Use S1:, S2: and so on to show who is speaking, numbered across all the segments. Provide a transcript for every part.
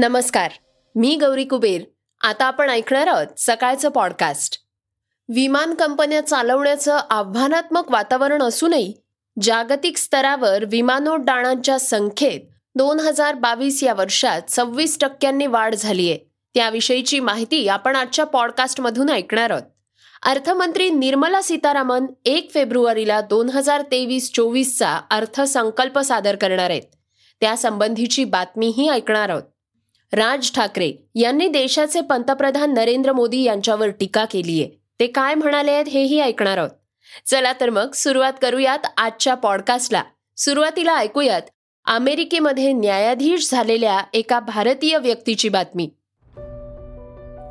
S1: नमस्कार मी गौरी कुबेर. आता आपण ऐकणार आहोत सकाळचं पॉडकास्ट विमान कंपन्या चालवण्याचं आव्हानात्मक वातावरण असूनही जागतिक स्तरावर विमानोड्डाणांच्या संख्येत दोन हजार बावीस या वर्षात सव्वीस टक्क्यांनी वाढ झालीय त्याविषयीची माहिती आपण आजच्या पॉडकास्टमधून ऐकणार आहोत. अर्थमंत्री निर्मला सीतारामन एक फेब्रुवारीला दोन हजार तेवीस चोवीसचा अर्थसंकल्प सादर करणार आहेत. त्यासंबंधीची बातमीही ऐकणार आहोत. राज ठाकरे यांनी देशाचे पंतप्रधान नरेंद्र मोदी यांच्यावर टीका केली आहे. ते काय म्हणाले आहेत हेही ऐकणार आहोत. चला तर मग सुरुवात करूयात आजच्या पॉडकास्टला. सुरुवातीला ऐकूयात अमेरिकेमध्ये न्यायाधीश झालेल्या एका भारतीय व्यक्तीची बातमी.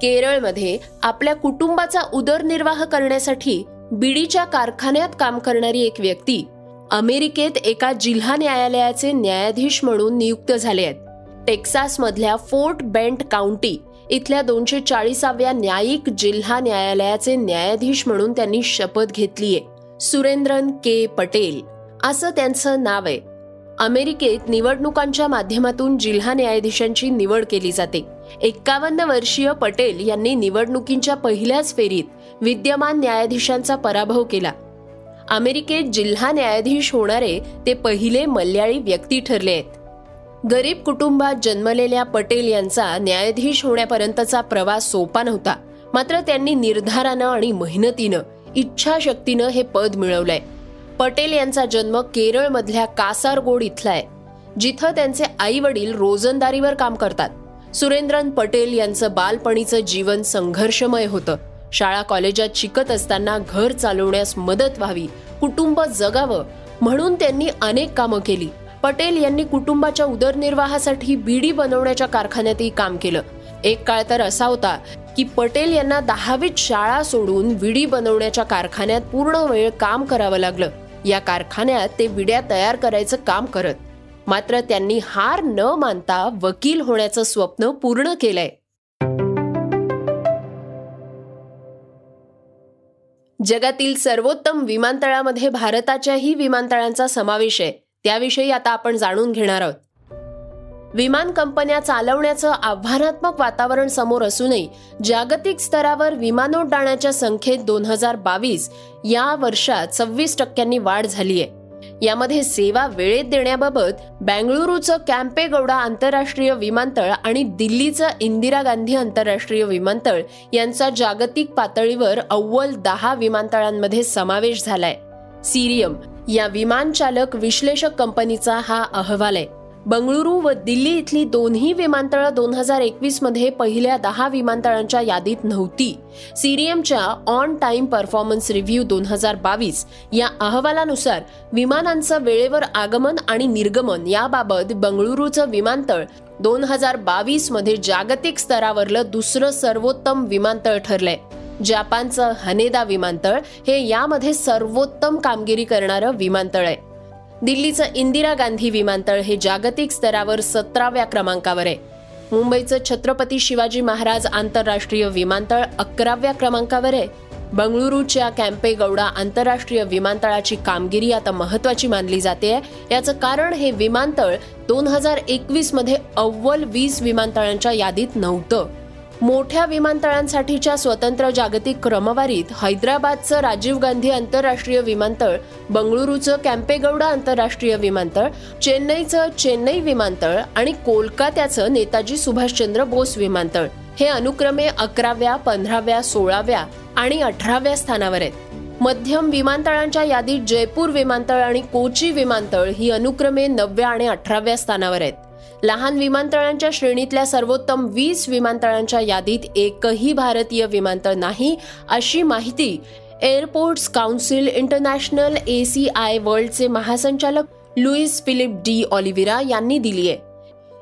S1: केरळमध्ये आपल्या कुटुंबाचा उदरनिर्वाह करण्यासाठी बिडीच्या कारखान्यात काम करणारी एक व्यक्ती अमेरिकेत एका जिल्हा न्यायालयाचे न्यायाधीश म्हणून नियुक्त झाले आहेत. टेक्सासमधल्या फोर्ट बेंट काउंटी इथल्या दोनशे चाळीसाव्या न्यायिक जिल्हा न्यायालयाचे न्यायाधीश म्हणून त्यांनी शपथ घेतलीय. सुरेंद्रन के. पटेल. असं त्यांचं नाव आहे. अमेरिकेत निवडणुकांच्या माध्यमातून जिल्हा न्यायाधीशांची निवड केली जाते. एक्कावन्न वर्षीय पटेल यांनी निवडणुकींच्या पहिल्याच फेरीत विद्यमान न्यायाधीशांचा पराभव केला. अमेरिकेत जिल्हा न्यायाधीश होणारे ते पहिले मल्याळी व्यक्ती ठरले आहेत. गरीब कुटुंबात जन्मलेल्या पटेल यांचा न्यायाधीश होण्यापर्यंतचा प्रवास सोपा नव्हता. मात्र त्यांनी निर्धारानं आणि मेहनतीनं इच्छाशक्तीनं हे पद मिळवलंय. पटेल यांचा जन्म केरळमधल्या कासारगोड इथला आहे जिथं त्यांचे आई वडील रोजंदारीवर काम करतात. सुरेंद्रन पटेल यांचं बालपणीचं जीवन संघर्षमय होतं. शाळा कॉलेजात शिकत असताना घर चालवण्यास मदत व्हावी कुटुंब जगावं म्हणून त्यांनी अनेक कामं केली. पटेल यांनी कुटुंबाच्या उदरनिर्वाहासाठी बीडी बनवण्याच्या कारखान्यातही काम केलं. एक काळ तर असा होता की पटेल यांना दहावीत शाळा सोडून विडी बनवण्याच्या कारखान्यात पूर्ण वेळ काम करावं लागलं. या कारखान्यात ते विड्या तयार करायचं काम करत. मात्र त्यांनी हार न मानता वकील होण्याचं स्वप्न पूर्ण केलंय. जगातील सर्वोत्तम विमानतळामध्ये भारताच्याही विमानतळांचा समावेश आहे. त्याविषयी आता आपण जाणून घेणार आहोत. विमान कंपन्या चालवण्याचं आव्हानात्मक वातावरण समोर असूनही जागतिक स्तरावर विमानोड्डाणाच्या संख्येत दोन हजार बावीस या वर्षात सव्वीस टक्क्यांनी वाढ झाली आहे यामध्ये सेवा वेळेत देण्याबाबत बँगळुरूचं कॅम्पेगौडा आंतरराष्ट्रीय विमानतळ आणि दिल्लीचं इंदिरा गांधी आंतरराष्ट्रीय विमानतळ यांचा जागतिक पातळीवर अव्वल दहा विमानतळांमध्ये समावेश झालाय. सिरियम या विमानचालक विश्लेषक कंपनीचा हा अहवाल आहे. बंगळुरू व दिल्ली इथली दोन्ही विमानतळं दोन हजार एकवीसमध्ये पहिल्या दहा विमानतळांच्या यादीत नव्हती. सिरियमच्या ऑन टाइम परफॉर्मन्स रिव्ह्यू दोन हजार बावीस या अहवालानुसार विमानांचं वेळेवर आगमन आणि निर्गमन याबाबत बंगळुरूचं विमानतळ दोन हजार बावीसमध्ये जागतिक स्तरावरलं दुसरं सर्वोत्तम विमानतळ ठरलंय. जपानचं हनेदा विमानतळ हे यामध्ये सर्वोत्तम कामगिरी करणारं विमानतळ आहे. दिल्लीचं इंदिरा गांधी विमानतळ हे जागतिक स्तरावर सतराव्या क्रमांकावर आहे. मुंबईचं छत्रपती शिवाजी महाराज आंतरराष्ट्रीय विमानतळ अकराव्या क्रमांकावर आहे. बंगळुरूच्या कॅम्पेगौडा आंतरराष्ट्रीय विमानतळाची कामगिरी आता महत्वाची मानली जाते. याचं कारण हे विमानतळ दोन हजार एकवीसमध्ये अव्वल वीस विमानतळांच्या यादीत नव्हतं. मोठ्या विमानतळांसाठीच्या स्वतंत्र जागतिक क्रमवारीत हैदराबादचं राजीव गांधी आंतरराष्ट्रीय विमानतळ बंगळुरूचं कॅम्पेगौडा आंतरराष्ट्रीय विमानतळ चेन्नईचं चेन्नई विमानतळ आणि कोलकात्याचं नेताजी सुभाषचंद्र बोस विमानतळ हे अनुक्रमे अकराव्या पंधराव्या सोळाव्या आणि अठराव्या स्थानावर आहेत. मध्यम विमानतळांच्या यादीत जयपूर विमानतळ आणि कोची विमानतळ ही अनुक्रमे नवव्या आणि अठराव्या स्थानावर आहेत. लहान विमानतळांच्या श्रेणीतल्या सर्वोत्तम वीस विमानतळांच्या यादीत एकही भारतीय विमानतळ नाही अशी माहिती airports council international A C I वर्ल्डचे महासंचालक लुईस फिलिप डी ऑलिव्हिरा यांनी दिली आहे.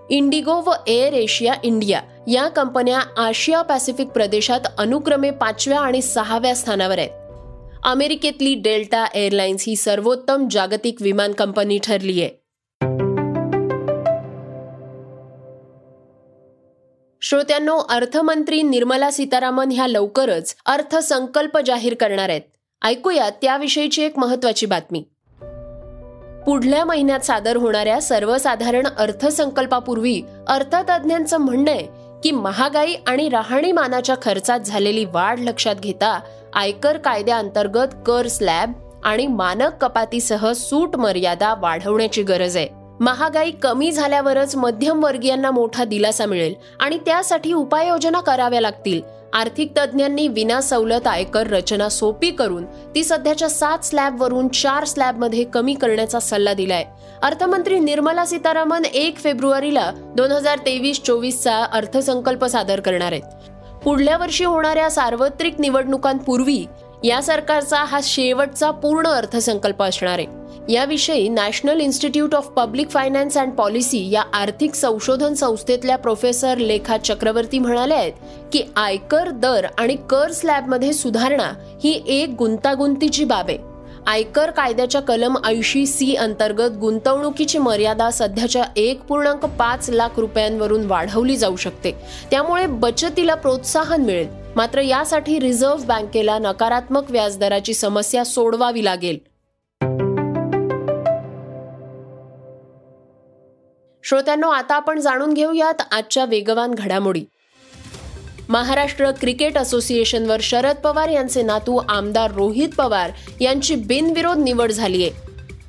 S1: इंडिगो व एअर एशिया इंडिया या कंपन्या आशिया पॅसिफिक प्रदेशात अनुक्रमे पाचव्या आणि सहाव्या स्थानावर आहेत. अमेरिकेतली डेल्टा एअरलाइन्स ही सर्वोत्तम जागतिक विमान कंपनी ठरली आहे. श्रोत्यांनो अर्थमंत्री निर्मला सीतारामन ह्या लवकरच अर्थसंकल्प जाहीर करणार आहेत. ऐकूया त्याविषयीची एक महत्वाची बातमी. पुढल्या महिन्यात सादर होणाऱ्या सर्वसाधारण अर्थसंकल्पापूर्वी अर्थतज्ज्ञांचं म्हणणं आहे की महागाई आणि राहणीमानाच्या खर्चात झालेली वाढ लक्षात घेता आयकर कायद्याअंतर्गत कर स्लॅब आणि मानक कपातीसह सूट मर्यादा वाढवण्याची गरज आहे. महागाई कमी झाल्यावरच मध्यमवर्गीयांना मोठा दिलासा मिळेल आणि त्यासाठी उपाययोजना कराव्या लागतील. आर्थिक तज्ज्ञांनी विना सवलत आयकर रचना सोपी करून ती सध्याच्या सात स्लॅबवरून चार स्लॅबमध्ये कमी करण्याचा सल्ला दिलाय. अर्थमंत्री निर्मला सीतारामन एक फेब्रुवारीला दोन हजार तेवीस चोवीसचा अर्थसंकल्प सादर करणार आहेत. पुढल्या वर्षी होणाऱ्या सार्वत्रिक निवडणुकांपूर्वी या सरकारचा हा शेवटचा पूर्ण अर्थसंकल्प असणार आहे. याविषयी national institute of public finance and policy या आर्थिक संशोधन संस्थेतल्या प्रोफेसर लेखा चक्रवर्ती म्हणाले आहेत की आयकर दर आणि कर स्लॅबमध्ये सुधारणा ही एक गुंतागुंतीची बाब आहे. आयकर कायद्याच्या कलम ऐंशी सी अंतर्गत गुंतवणुकीची मर्यादा सध्याच्या एक पूर्णांक पाच लाख रुपयांवरून वाढवली जाऊ शकते. त्यामुळे बचतीला प्रोत्साहन मिळेल. मात्र यासाठी रिझर्व्ह बँकेला नकारात्मक व्याजदराची समस्या सोडवावी लागेल. श्रोत्यांनो आता आपण जाणून घेऊयात आजच्या वेगवान घडामोडी. महाराष्ट्र क्रिकेट असोसिएशनवर शरद पवार यांचे नातू आमदार रोहित पवार यांची बिनविरोध निवड झाली आहे.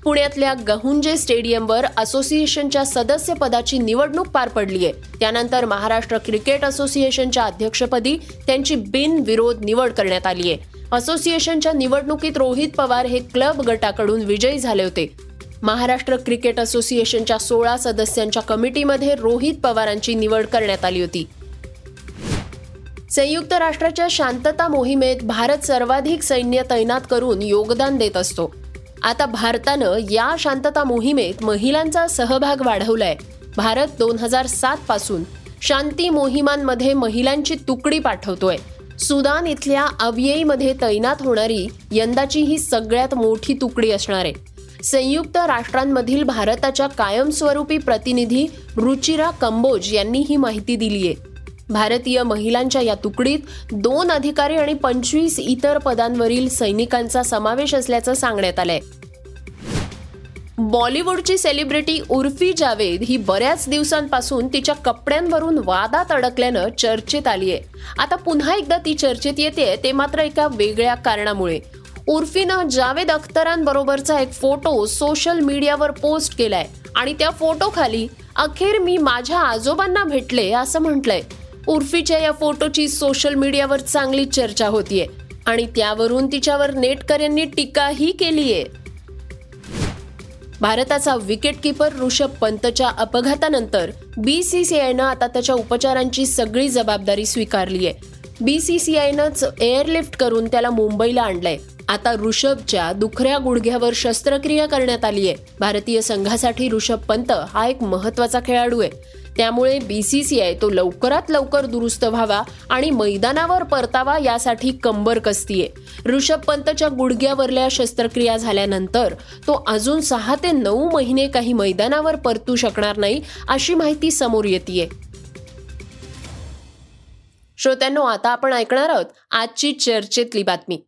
S1: पुण्यातल्या गहुंजे स्टेडियमवर असोसिएशनच्या सदस्यपदाची निवडणूक पार पडली आहे. त्यानंतर महाराष्ट्र क्रिकेट असोसिएशनच्या अध्यक्षपदी त्यांची बिनविरोध निवड करण्यात आली आहे. असोसिएशनच्या निवडणुकीत रोहित पवार हे क्लब गटाकडून विजयी झाले होते. महाराष्ट्र क्रिकेट असोसिएशनच्या सोळा सदस्यांच्या कमिटीमध्ये रोहित पवारांची निवड करण्यात आली होती. संयुक्त राष्ट्राच्या शांतता मोहिमेत भारत सर्वाधिक सैन्य तैनात करून योगदान देत असतो. आता भारतानं या शांतता मोहिमेत महिलांचा सहभाग वाढवलाय. भारत दोन हजार सात पासून शांती मोहिमांमध्ये महिलांची तुकडी पाठवतोय. सुदान इथल्या अवयईमध्ये तैनात होणारी यंदाची ही सगळ्यात मोठी तुकडी असणार आहे. संयुक्त राष्ट्रांमधील भारताच्या कायमस्वरूपी प्रतिनिधी रुचिरा कंबोज यांनी ही माहिती दिली आहे. भारतीय महिलांच्या या तुकडीत दोन अधिकारी आणि पंचवीस इतर पदांवरील सैनिकांचा समावेश असल्याचं सांगण्यात आलंय. बॉलिवूडची सेलिब्रिटी उर्फी जावेद ही बऱ्याच दिवसांपासून तिच्या कपड्यांवरून वादात अडकल्यानं चर्चेत आली आहे आता पुन्हा एकदा ती चर्चेत येते ते मात्र एका वेगळ्या कारणामुळे. उर्फीनं जावेद अख्तरांबरोबरचा एक फोटो सोशल मीडियावर पोस्ट केलाय. आणि त्या फोटो खाली अखेर मी माझ्या आजोबांना भेटले असं म्हटलंय. उर्फीच्या या फोटोची सोशल मीडियावर चांगली चर्चा होतीये. आणि त्यावरून तिच्यावर नेटकऱ्यांनी टीकाही केलीये. भारताचा विकेट किपर ऋषभ पंतच्या अपघातानंतर बीसीसीआयनं आता त्याच्या उपचारांची सगळी जबाबदारी स्वीकारली आहे बीसीसीआयनंच एअरलिफ्ट करून त्याला मुंबईला आणलंय. आता ऋषभच्या दुखऱ्या गुडघ्यावर शस्त्रक्रिया करण्यात आली आहे. भारतीय संघासाठी ऋषभ पंत हा एक महत्त्वाचा खेळाडू आहे. त्यामुळे बीसीसीआय तो लवकरात लवकर दुरुस्त व्हावा आणि मैदानावर परतावा यासाठी कंबर कसतीये ऋषभ पंतच्या गुडघ्यावरल्या शस्त्रक्रिया झाल्यानंतर तो अजून सहा ते नऊ महिने काही मैदानावर परतू शकणार नाही अशी माहिती समोर येते श्रोत्यांनो आता आपण ऐकणार आहोत आजची चर्चेतली बातमी.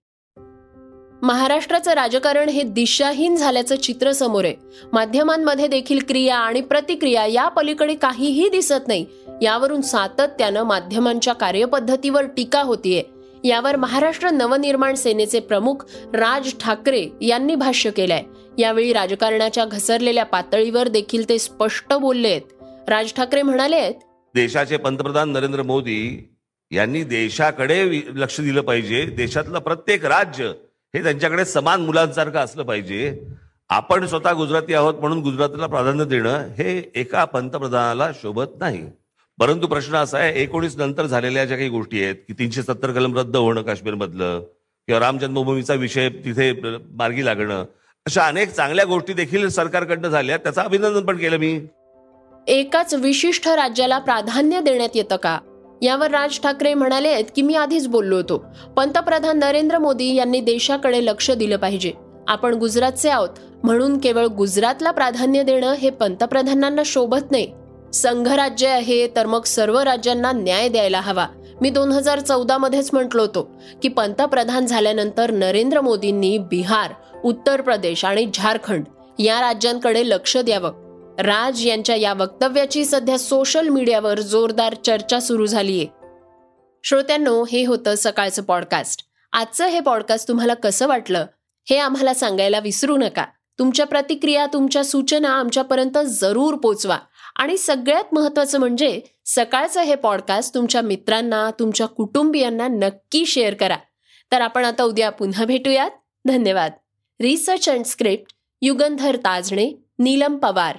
S1: महाराष्ट्राचं राजकारण हे दिशाहीन झाल्याचं चित्र समोर आहे. माध्यमांमध्ये देखील क्रिया आणि प्रतिक्रिया या पलीकडे काहीही दिसत नाही. यावरून सातत्यानं माध्यमांच्या कार्यपद्धतीवर टीका होतीये. यावर महाराष्ट्र नवनिर्माण सेनेचे प्रमुख राज ठाकरे यांनी भाष्य केलंय. यावेळी राजकारणाच्या घसरलेल्या पातळीवर देखील ते स्पष्ट बोलले आहेत. राज ठाकरे म्हणाले आहेत
S2: देशाचे पंतप्रधान नरेंद्र मोदी यांनी देशाकडे लक्ष दिलं पाहिजे. देशातलं प्रत्येक राज्य हे त्यांच्याकडे समान मुलांसारखं असलं पाहिजे. आपण स्वतः गुजराती आहोत म्हणून गुजरातला प्राधान्य देणं हे एका पंतप्रधानाला शोभत नाही. परंतु प्रश्न असा आहे एकोणीस नंतर झालेल्या ज्या काही गोष्टी आहेत की तीनशे सत्तर कलम रद्द होणं काश्मीरमधलं किंवा राम जन्मभूमीचा विषय तिथे मार्गी लागणं अशा अनेक चांगल्या गोष्टी देखील सरकारकडनं झाल्या त्याचं अभिनंदन पण केलं मी.
S1: एकाच विशिष्ट राज्याला प्राधान्य देण्यात येतं का? यावर राज ठाकरे म्हणाले आहेत की मी आधीच बोललो होतो. पंतप्रधान नरेंद्र मोदी यांनी देशाकडे लक्ष दिलं पाहिजे. आपण गुजरातचे आहोत. म्हणून केवळ गुजरातला प्राधान्य देणं हे पंतप्रधानांना शोभत नाही. संघराज्य आहे तर मग सर्व राज्यांना न्याय द्यायला हवा. मी दोन हजार चौदा मध्येच म्हटलो होतो की पंतप्रधान झाल्यानंतर नरेंद्र मोदींनी बिहार उत्तर प्रदेश आणि झारखंड या राज्यांकडे लक्ष द्यावं. राज यांच्या या वक्तव्याची सध्या सोशल मीडियावर जोरदार चर्चा सुरू झालीय. श्रोत्यांनो हे होतं सकाळचं पॉडकास्ट आजचं हे पॉडकास्ट तुम्हाला कसं वाटलं हे आम्हाला सांगायला विसरू नका. तुमच्या प्रतिक्रिया तुमच्या सूचना आमच्यापर्यंत जरूर पोचवा. आणि सगळ्यात महत्वाचं म्हणजे सकाळचं हे पॉडकास्ट तुमच्या मित्रांना तुमच्या कुटुंबियांना नक्की शेअर करा. तर आपण आता उद्या पुन्हा भेटूयात. धन्यवाद. Research and script Yugandhar Tajane Neelam Pawar.